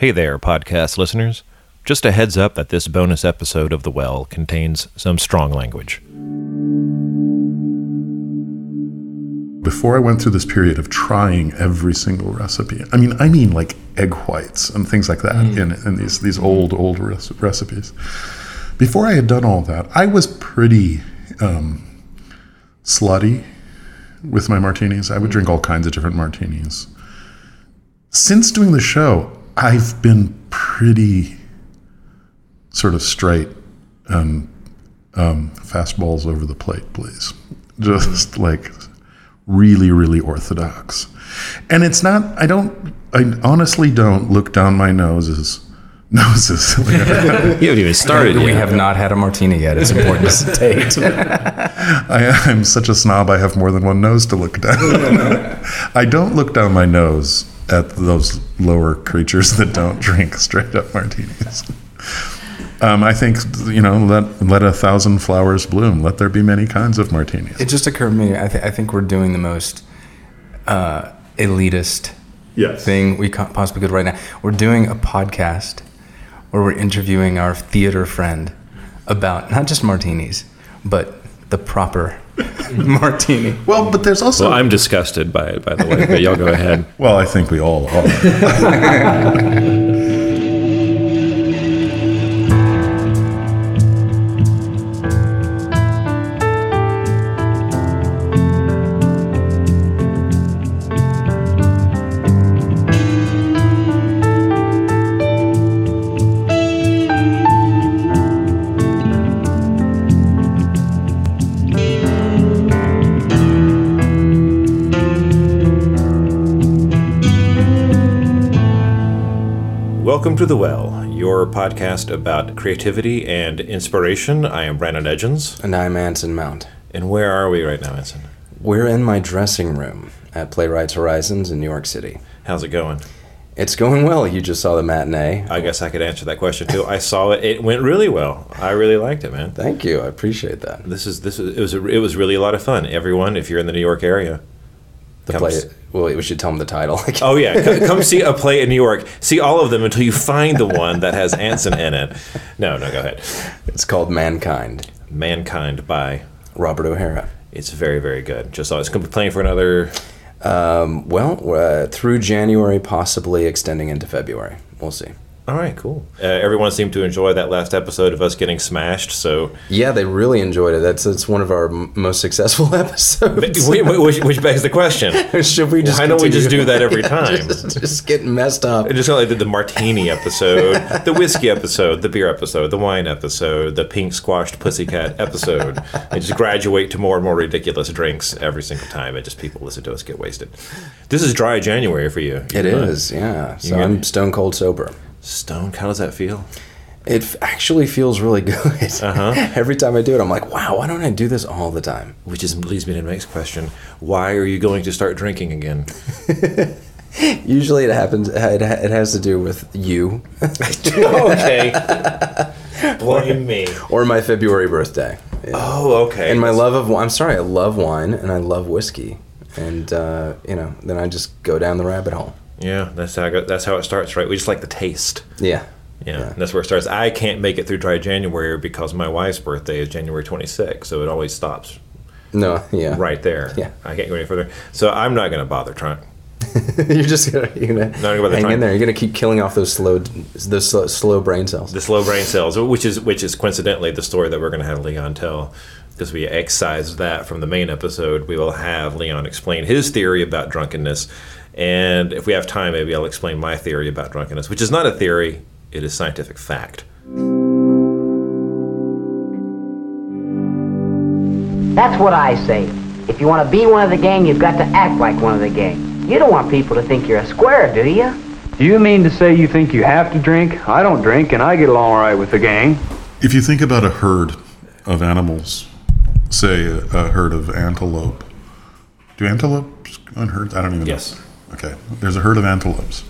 Hey there, podcast listeners. Just a heads up that this bonus episode of The Well contains some strong language. Before I went through this period of trying every single recipe, I mean, I mean like egg whites and things like that in, in these these old old rec- recipes. Before I had done all that, I was pretty um, slutty with my martinis. I would drink all kinds of different martinis. Since doing the show, I've been pretty sort of straight and um, fastballs over the plate, please. Just like really, really orthodox. And it's not, I don't, I honestly don't look down my noses. Noses. You haven't even started We have not had a martini yet. It's important to state. I, I'm such a snob, I have more than one nose to look down. I don't look down my nose at those lower creatures that don't drink straight up martinis. Um, I think, you know, let, let a thousand flowers bloom. Let there be many kinds of martinis. It just occurred to me. I, th- I think we're doing the most uh, elitist Yes. thing we co- possibly could right now. We're doing a podcast where we're interviewing our theater friend about not just martinis, but the proper martini. Well, but there's also. Well, I'm disgusted by it, by the way, but y'all go ahead. Well, I think we all are. Welcome to The Well, your podcast about creativity and inspiration. I am Brandon Edgens. And I'm Anson Mount. And where are we right now, Anson? We're in my dressing room at Playwrights Horizons in New York City. How's it going? It's going well. You just saw the matinee. I guess I could answer that question too. I saw it; it went really well. I really liked it, man. Thank you. I appreciate that. This is this is it was a, it was really a lot of fun. Everyone, if you're in the New York area, The Come play. Well, we should tell them the title. oh yeah, c- come see a play in New York. See all of them until you find the one that has Anson in it. No, no, go ahead. It's called Mankind. Mankind by. Robert O'Hara. It's very very good. Just saw it's going to be playing for another. Um, well, uh, through January, possibly extending into February. We'll see. All right, cool. Uh, everyone seemed to enjoy that last episode of us getting smashed. So, Yeah, they really enjoyed it. That's it's one of our m- most successful episodes. Wait, wait, which, which begs the question: Should we just? Why don't we just do that every time? just, just getting messed up. It just like did the martini episode, the whiskey episode, the beer episode, the wine episode, the pink squashed pussycat episode, and just graduate to more and more ridiculous drinks every single time. And just people listen to us get wasted. This is dry January for you. It is, yeah. So Yeah. I'm stone cold sober. Stone. How does that feel? It actually feels really good. Uh-huh. Every time I do it, I'm like, wow, why don't I do this all the time? Which is leads me to the next question: Why are you going to start drinking again? Usually it happens, it, it has to do with you okay. Blame me. or my February birthday. Yeah. Oh, okay. and my love of wine. I'm sorry, I love wine and I love whiskey. And, uh, you know, then I just go down the rabbit hole. Yeah, that's how I go, that's how it starts, right? We just like the taste. Yeah. Yeah, and that's where it starts. I can't make it through dry January because my wife's birthday is January 26th, so it always stops No, yeah. right there. Yeah. I can't go any further. So I'm not going to bother trying. you're just gonna, you're gonna Not about hang time. in there. You're gonna keep killing off those slow, those slow, slow brain cells. The slow brain cells, which is which is coincidentally the story that we're going to have Leon tell, because we excised that from the main episode. We will have Leon explain his theory about drunkenness, and if we have time, maybe I'll explain my theory about drunkenness, which is not a theory; it is scientific fact. That's what I say. If you want to be one of the gang, you've got to act like one of the gang. You don't want people to think you're a square, do you? Do you mean to say you think you have to drink? I don't drink, and I get along all right with the gang. If you think about a herd of animals, say a, a herd of antelope, do antelopes go in herds? I don't even Yes. know. Okay, there's a herd of antelopes.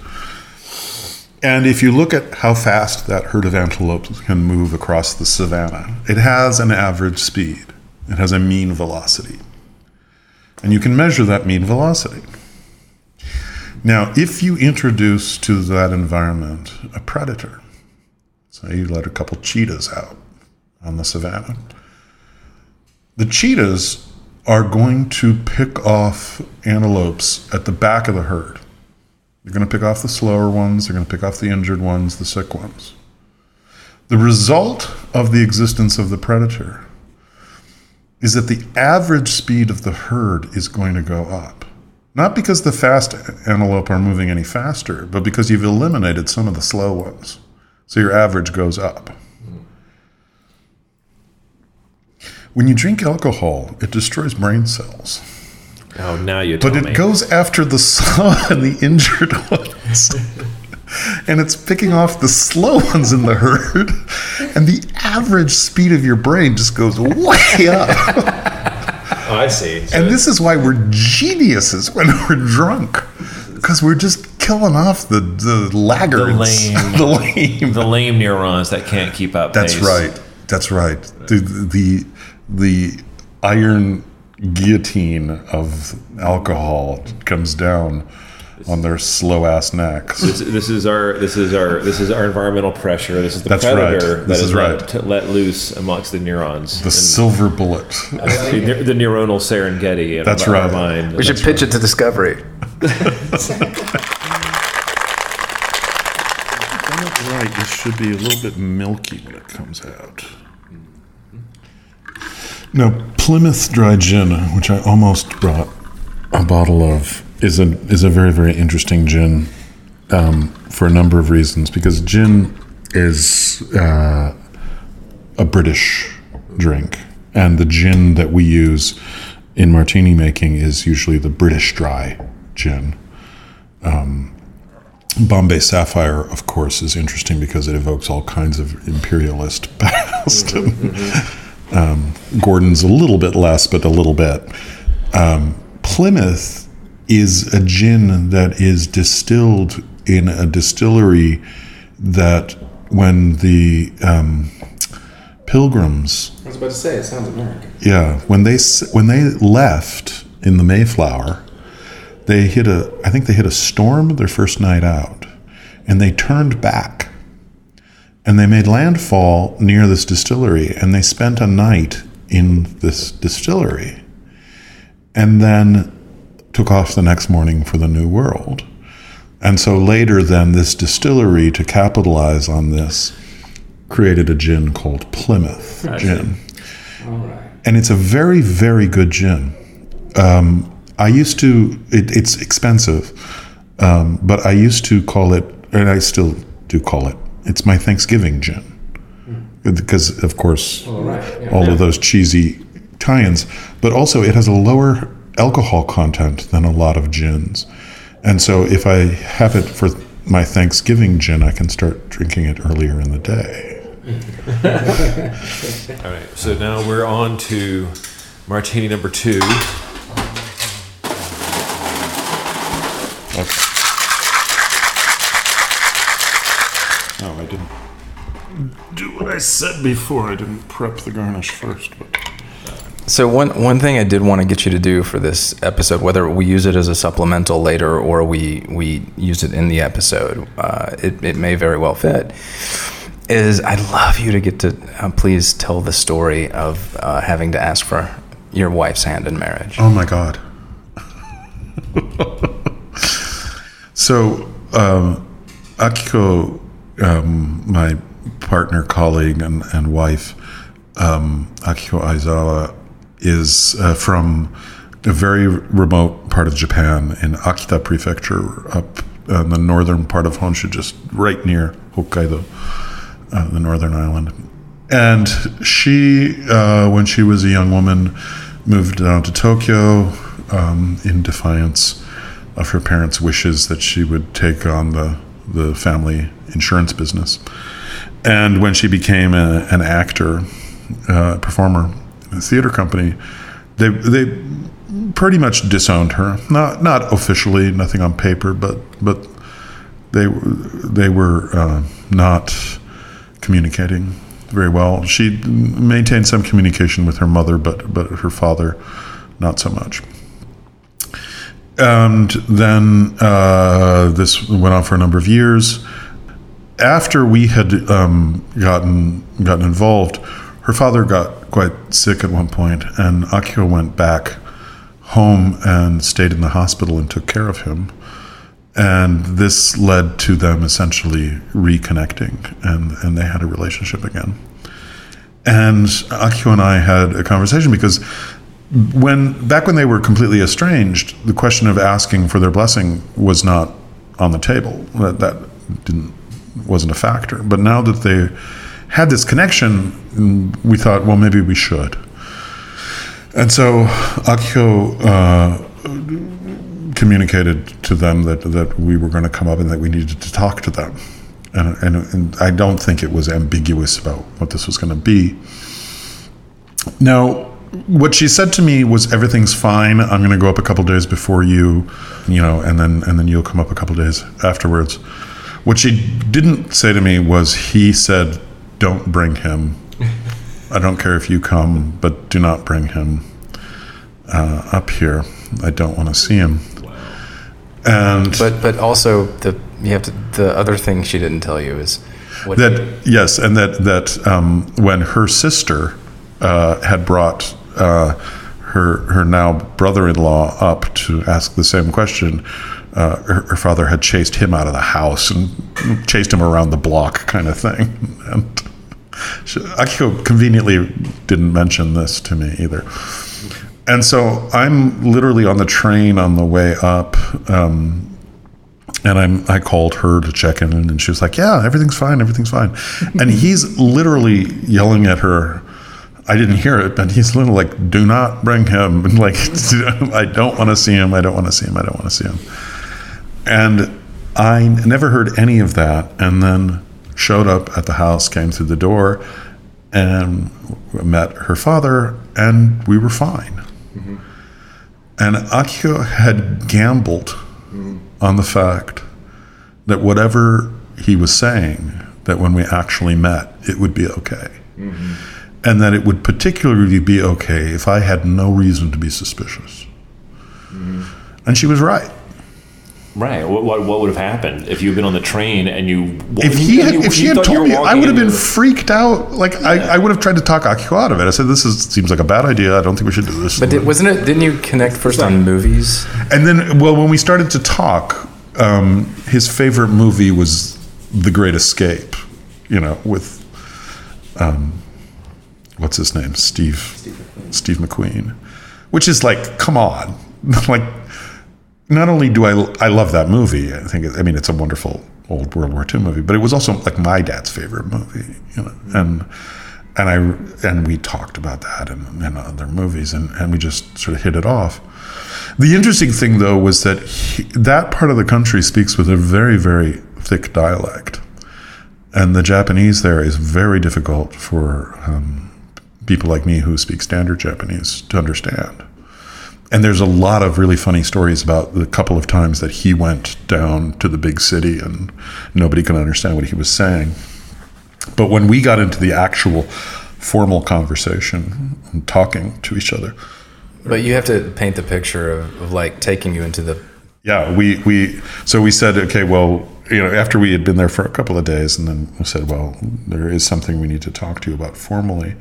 And if you look at how fast that herd of antelopes can move across the savannah, it has an average speed. It has a mean velocity. And you can measure that mean velocity. Now, if you introduce to that environment a predator, so you let a couple cheetahs out on the savannah, the cheetahs are going to pick off antelopes at the back of the herd. They're going to pick off the slower ones, they're going to pick off the injured ones, the sick ones. The result of the existence of the predator is that the average speed of the herd is going to go up. Not because the fast antelope are moving any faster, but because you've eliminated some of the slow ones. So your average goes up. When you drink alcohol, it destroys brain cells. Oh, now you But it me. goes after the slow and the injured ones. and it's picking off the slow ones in the herd. And the average speed of your brain just goes way up. oh, I see. So And this is why we're geniuses when we're drunk. Because we're just killing off the, the laggards. lame. the lame. the lame neurons that can't keep up. That's pace. right. That's right. The, the, the iron guillotine of alcohol comes down on their slow ass necks. This, this is our this is our this is our environmental pressure. This is the That's predator that This is is right. let, to let loose amongst the neurons. The silver bullet. the, the neuronal Serengeti in That's our, right. mind. We should pitch it to Discovery. right. It should be a little bit milky when it comes out. Now, Plymouth Dry Gin, which I almost brought a bottle of, is a is a very very interesting gin um, for a number of reasons. Because gin is uh, a British drink, and the gin that we use in martini making is usually the British dry gin. Bombay Sapphire, of course, is interesting because it evokes all kinds of imperialist past. Um, Gordon's a little bit less, but a little bit. Um, Plymouth is a gin that is distilled in a distillery that when the um, pilgrims I was about to say, it sounds American. yeah, when they when they left in the Mayflower, they hit a I think they hit a storm their first night out, and they turned back, and they made landfall near this distillery, and they spent a night in this distillery, and then took off the next morning for the New World. And so later, then, this distillery, to capitalize on this, created a gin called Plymouth Gin and it's a very very good gin. Um, I used to. It, it's expensive, um, but I used to call it, and I still do call it. It's my Thanksgiving gin. Hmm. Because, of course, oh, all of those cheesy tie-ins. But also, it has a lower alcohol content than a lot of gins, and so if I have it for my Thanksgiving gin, I can start drinking it earlier in the day. All right, so now we're on to martini number two. Oh, didn't do what I said before. I didn't prep the garnish first. But So one one thing I did want to get you to do for this episode, whether we use it as a supplemental later or we we use it in the episode, uh, it it may very well fit. Is I'd love you to get to uh, please tell the story of uh, having to ask for your wife's hand in marriage. oh my god. so um, Akiko, um, my partner, colleague, and, and wife, um, Akiko Aizawa, is uh, from a very remote part of Japan in Akita Prefecture, up in the northern part of Honshu, just right near Hokkaido, uh, the northern island. And she, uh, when she was a young woman, moved down to Tokyo um, in defiance of her parents' wishes that she would take on the, the family insurance business. And when she became a, an actor, uh, performer in a theater company, they, they pretty much disowned her. Not not officially, nothing on paper, but but they they were uh, not communicating very well. She maintained some communication with her mother, but but her father, not so much. And then uh, this went on for a number of years. After we had um, gotten gotten involved, her father got quite sick at one point, and Akiko went back home and stayed in the hospital and took care of him. And this led to them essentially reconnecting, and, and they had a relationship again. And Akiko and I had a conversation because when back when they were completely estranged, the question of asking for their blessing was not on the table. That, that didn't wasn't a factor. But now that they had this connection, we thought, well, maybe we should. And so Akiko uh, communicated to them that, that we were going to come up and that we needed to talk to them. And, and, and I don't think it was ambiguous about what this was going to be. Now, what she said to me was everything's fine. I'm going to go up a couple days before you, you know, and then and then you'll come up a couple days afterwards. What she didn't say to me was he said, "Don't bring him. I don't care if you come, but do not bring him uh, up here. I don't want to see him." And But but also the you have to the other thing she didn't tell you is what that yes, and that that um, when her sister uh, had brought uh, her her now brother-in-law up to ask the same question, uh, her, her father had chased him out of the house and chased him around the block, kind of thing. And she, Akiko conveniently didn't mention this to me either. And so I'm literally on the train on the way up. Um, and I'm, I called her to check in, and she was like, "Yeah, everything's fine, everything's fine." and he's literally yelling at her. I didn't hear it, but he's little like, "Do not bring him." And like, I don't want to see him. I don't want to see him. I don't want to see him. And I never heard any of that. And then showed up at the house, came through the door, and met her father, and we were fine. Mm-hmm. And Akiko had gambled mm-hmm. on the fact that whatever he was saying, that when we actually met, it would be okay. Mm-hmm. And that it would particularly be okay if I had no reason to be suspicious. And she was right. Right. What, what, what would have happened if you'd been on the train and you? If he had, you- if she had told me, I would have been into- freaked out. Like I, I would have tried to talk Akiko out of it. I said, "This is seems like a bad idea. I don't think we should do this." But did, wasn't it? Didn't you connect first on movies? And then, well, when we started to talk, um, his favorite movie was The Great Escape. You know, with um, what's his name, Steve Steve McQueen, which is like, come on, like. Not only do I I love that movie, I think I mean it's a wonderful old World War II movie, but it was also like my dad's favorite movie, you know, and and I and we talked about that and, and other movies, and, and we just sort of hit it off. The interesting thing, though, was that he, that part of the country speaks with a very, very thick dialect, and the Japanese there is very difficult for um, people like me who speak standard Japanese to understand. And there's a lot of really funny stories about the couple of times that he went down to the big city and nobody could understand what he was saying. But when we got into the actual formal conversation and talking to each other, But you have to paint the picture of, of like taking you into the. yeah, we we so we said, okay, well, you know, after we had been there for a couple of days, and then we said, well, there is something we need to talk to you about formally.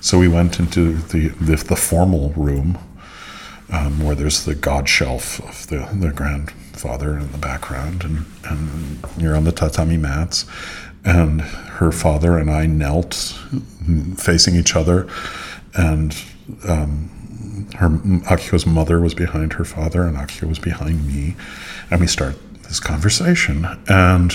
So we went into the the, the formal room, um, where there's the god shelf of the the grandfather in the background, and and you're on the tatami mats, and her father and I knelt, facing each other, and her Akiko's mother was behind her father, and Akiko was behind me, and we start this conversation. And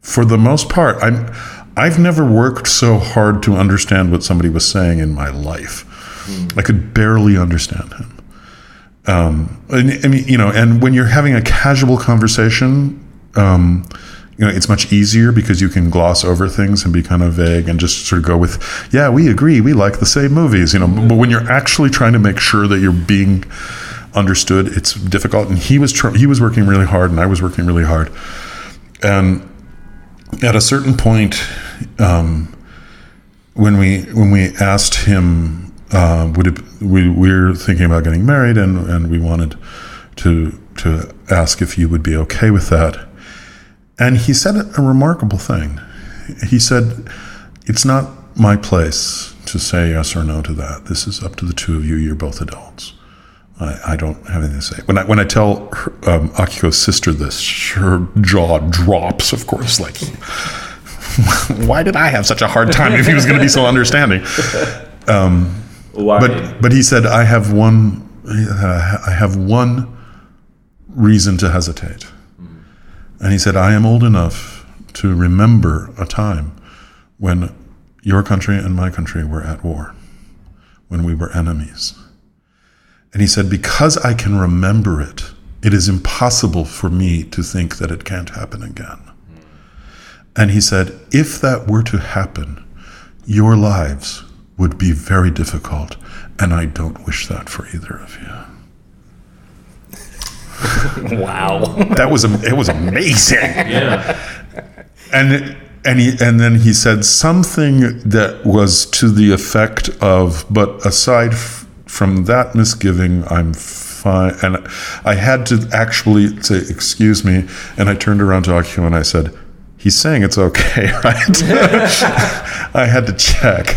for the most part, I'm I've never worked so hard to understand what somebody was saying in my life. I could barely understand him. Um, and, I mean, you know, and when you're having a casual conversation, um, you know, it's much easier because you can gloss over things and be kind of vague and just sort of go with, yeah, we agree, we like the same movies, you know. But when you're actually trying to make sure that you're being understood, it's difficult. And he was tr- he was working really hard, and I was working really hard. And at a certain point, um, when we when we asked him, uh, would it, we we were thinking about getting married, and and we wanted to to ask if you would be okay with that. And he said a remarkable thing. He said, "It's not my place to say yes or no to that. This is up to the two of you. You're both adults." I, I don't have anything to say. When I when I tell her, um, Akiko's sister this, her jaw drops. Of course, like, why did I have such a hard time if he was going to be so understanding? Why? But but he said, I have one. Uh, I have one reason to hesitate, and he said, I am old enough to remember a time when your country and my country were at war, when we were enemies. And he said, because I can remember it, it is impossible for me to think that it can't happen again. And he said, if that were to happen, your lives would be very difficult, and I don't wish that for either of you. Wow. That was it was amazing. Yeah. And and he and then he said something that was to the effect of, but aside from that misgiving, I'm fine. And I had to actually say, "Excuse me," and I turned around to Akiko and I said. He's saying it's okay, right? I had to check.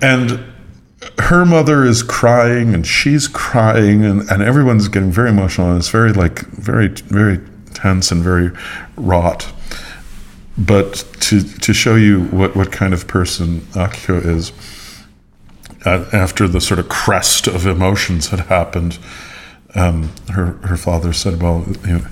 and her mother is crying and she's crying and, and everyone's getting very emotional and it's very like very very tense and very wrought but to to show you what what kind of person Akiko is after the sort of crest of emotions had happened um, her her father said, "Well, you know,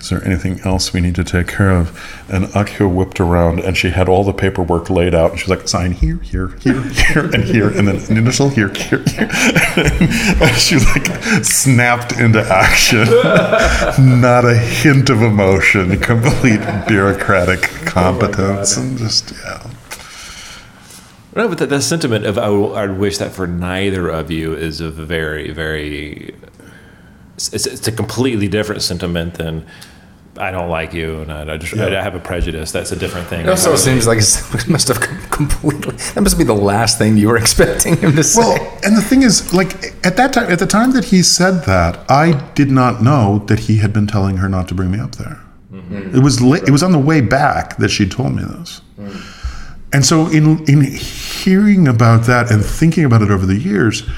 is there anything else we need to take care of?" And Akiko whipped around, and she had all the paperwork laid out. And she was like, "Sign here, here, here, here, and here, and then an initial here, here, here." and she like snapped into action. Not a hint of emotion, complete bureaucratic competence, and just yeah. No, but the, the sentiment of oh, I would I'd wish that for neither of you is a very, very. It's, it's- it's a completely different sentiment than I don't like you and I, I just I, have a prejudice. That's a different thing. It also seems like it must have completely. That must be the last thing you were expecting him to say. Well, and the thing is, like at that time, at the time that he said that, I did not know that he had been telling her not to bring me up there. Mm-hmm. It was la- it was on the way back that she told me this. Mm. And so, in in hearing about that and thinking about it over the years,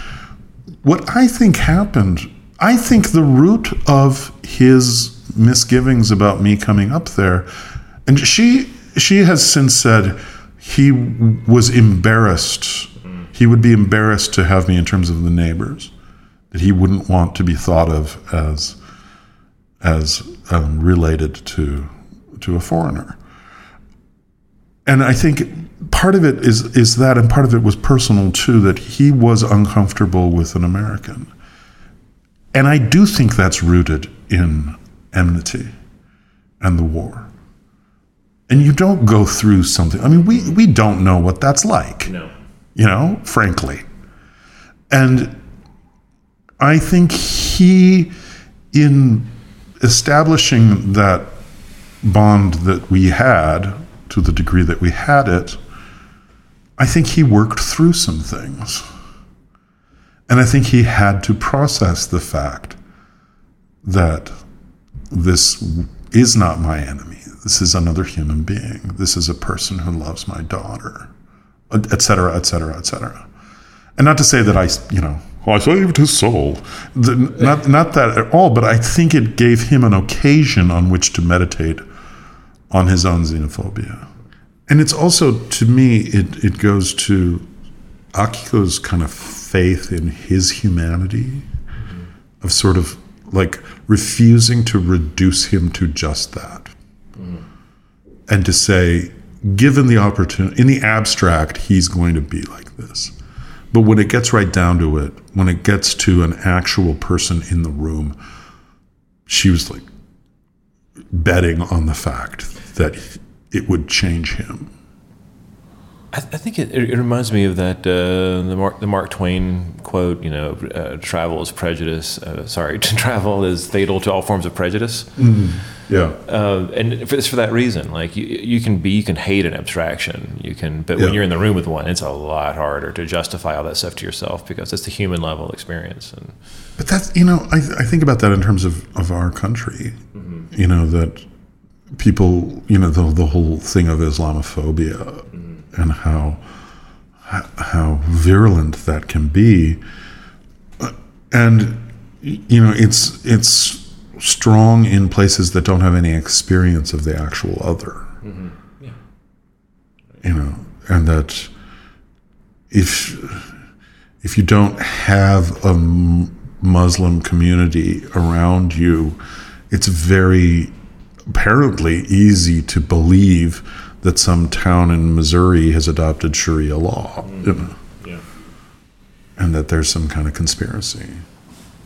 what I think happened, I think the root of his misgivings about me coming up there, and she she has since said he was embarrassed. He would be embarrassed to have me in terms of the neighbors, that he wouldn't want to be thought of as as um, related to to a foreigner. And I think part of it is is that, and part of it was personal too, that he was uncomfortable with an American. And I do think that's rooted in enmity and the war. And you don't go through something. I mean, we we don't know what that's like. No. You know, frankly. And I think he, in establishing that bond that we had to the degree that we had it, I think he worked through some things. And I think he had to process the fact that this is not my enemy. This is another human being. This is a person who loves my daughter, et cetera, et cetera, et cetera. And not to say that I, you know, oh, I saved his soul. The, not, not that at all, but I think it gave him an occasion on which to meditate on his own xenophobia. And it's also, to me, it, it goes to Akiko's kind of faith in his humanity, of sort of like refusing to reduce him to just that. Mm-hmm. And to say, given the opportunity, in the abstract, he's going to be like this. But when it gets right down to it, when it gets to an actual person in the room, she was like betting on the fact that it would change him. I, I think it, it reminds me of that uh, the Mark the Mark Twain quote. You know, uh, travel is prejudice. Uh, sorry, to travel is fatal to all forms of prejudice. Yeah. Uh, and it's for that reason. Like you, you can be, you can hate an abstraction. You can, but Yeah. when you're in the room with one, it's a lot harder to justify all that stuff to yourself because it's the human level experience. And But that's you know I, I think about that in terms of, of our country, you know that people you know the the whole thing of Islamophobia mm-hmm. and how how virulent that can be, and you know it's it's strong in places that don't have any experience of the actual other. Mm-hmm. Yeah, You know, and that if if you don't have a Muslim community around you, it's very apparently easy to believe that some town in Missouri has adopted Sharia law, you know, yeah, and that there's some kind of conspiracy.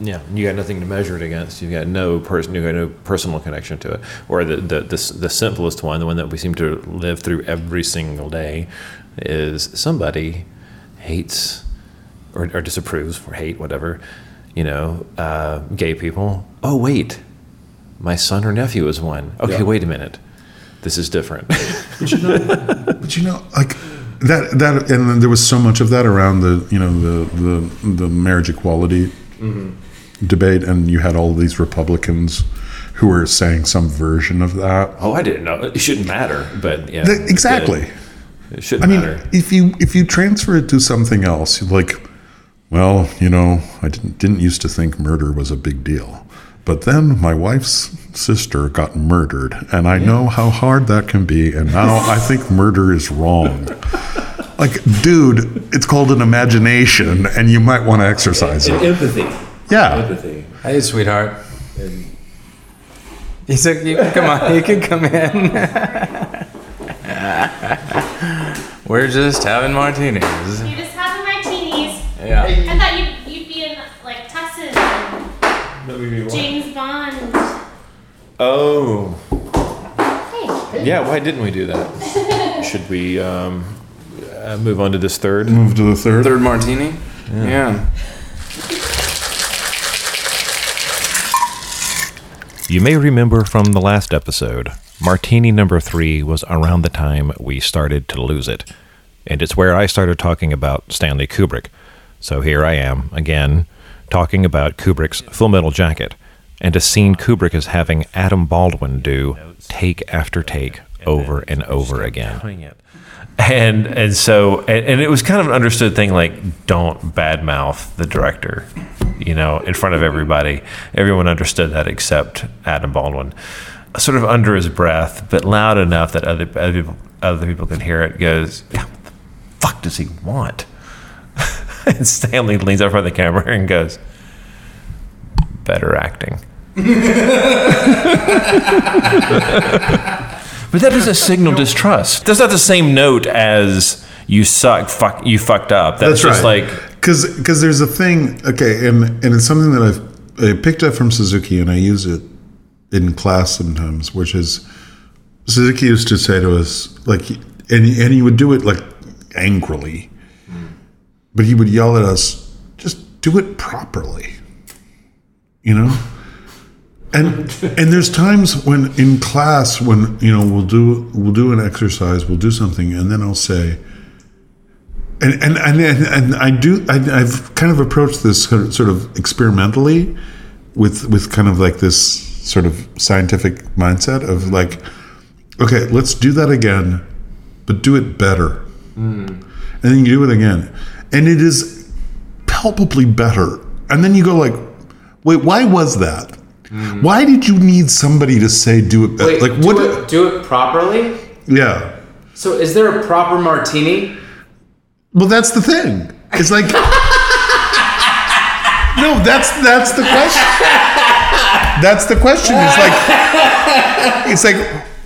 Yeah, you got nothing to measure it against. You got no person, you got no personal connection to it. Or the, the the the simplest one, the one that we seem to live through every single day, is somebody hates or, or disapproves or hate whatever, you know, uh, gay people. Oh wait, my son or nephew is one. Okay, wait a minute, this is different. But you know, like that that and then there was so much of that around the you know the the, the marriage equality mm-hmm. debate, and you had all these Republicans who were saying some version of that. oh, I didn't know. It shouldn't matter, but yeah, Th- exactly. It, it shouldn't I mean, matter. if you if you transfer it to something else, like, well, you know, I didn't didn't used to think murder was a big deal, but then my wife's sister got murdered, and I know how hard that can be, and now I think murder is wrong. Like, dude, it's called an imagination, and you might want to exercise it. Empathy. Yeah, Empathy. Hey, sweetheart. He said, "You can come on. You can come in. We're just having martinis." You're just having martinis. Yeah. I thought you'd, you'd be in like Texas and James Bond. Oh. Hey. Yeah, why didn't we do that? Should we um, uh, move on to this third? move to the third. Third martini. Yeah. You may remember from the last episode, Martini number three was around the time we started to lose it. And it's where I started talking about Stanley Kubrick. So here I am, again, talking about Kubrick's Full Metal Jacket, and a scene Kubrick is having Adam Baldwin do take after take over and over again. And and so and, and it was kind of an understood thing like don't badmouth the director, you know, in front of everybody. Everyone understood that except Adam Baldwin. Sort of under his breath, but loud enough that other other people, other people can hear it. Goes, "Yeah, what the fuck does he want? and Stanley leans up front of the camera and goes, better acting. But that doesn't signal distrust. That's not the same note as you suck, fuck, you fucked up. That's, just like because because there's a thing okay and and it's something that I've I picked up from Suzuki and I use it in class sometimes which is Suzuki used to say to us like and and he would do it like angrily but he would yell at us just do it properly you know and and there's times when in class when you know we'll do we'll do an exercise we'll do something and then I'll say and and and, and, I do I, I've kind of approached this sort of, sort of experimentally with with kind of like this sort of scientific mindset of like okay let's do that again but do it better. Hmm. And then you do it again. And it is palpably better. And then you go like wait why was that Mm-hmm. why did you need somebody to say do it better Wait, like do what it, do it properly. yeah So, is there a proper martini? Well, that's the thing. It's like no, that's that's the question. That's the question. It's like it's like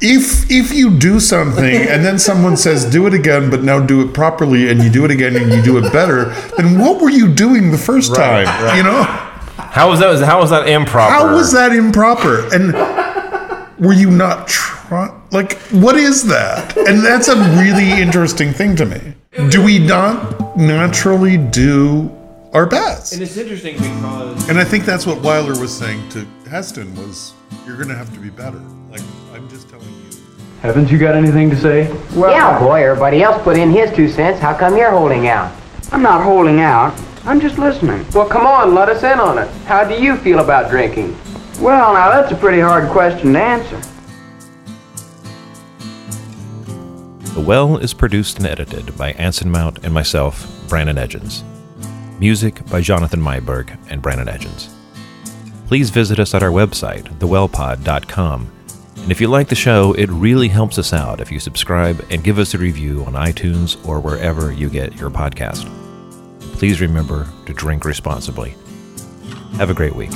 if if you do something and then someone says do it again, but now do it properly, and you do it again and you do it better, then what were you doing the first time? You know, how was that? How was that improper? how was that improper? And were you not trying? Like, what is that? And that's a really interesting thing to me. Do we not naturally do our best? And it's interesting because And I think that's what Wyler was saying to Heston was, you're going to have to be better. Like, I'm just telling you. Haven't you got anything to say? Well, yeah, boy, everybody else put in his two cents. How come you're holding out? I'm not holding out. I'm just listening. Well, come on, let us in on it. How do you feel about drinking? Well, now that's a pretty hard question to answer. The Well is produced and edited by Anson Mount and myself, Brandon Edgens. Music by Jonathan Myberg and Brandon Edgens. Please visit us at our website, thewellpod.com. And if you like the show, it really helps us out if you subscribe and give us a review on iTunes or wherever you get your podcast. Please remember to drink responsibly. Have a great week.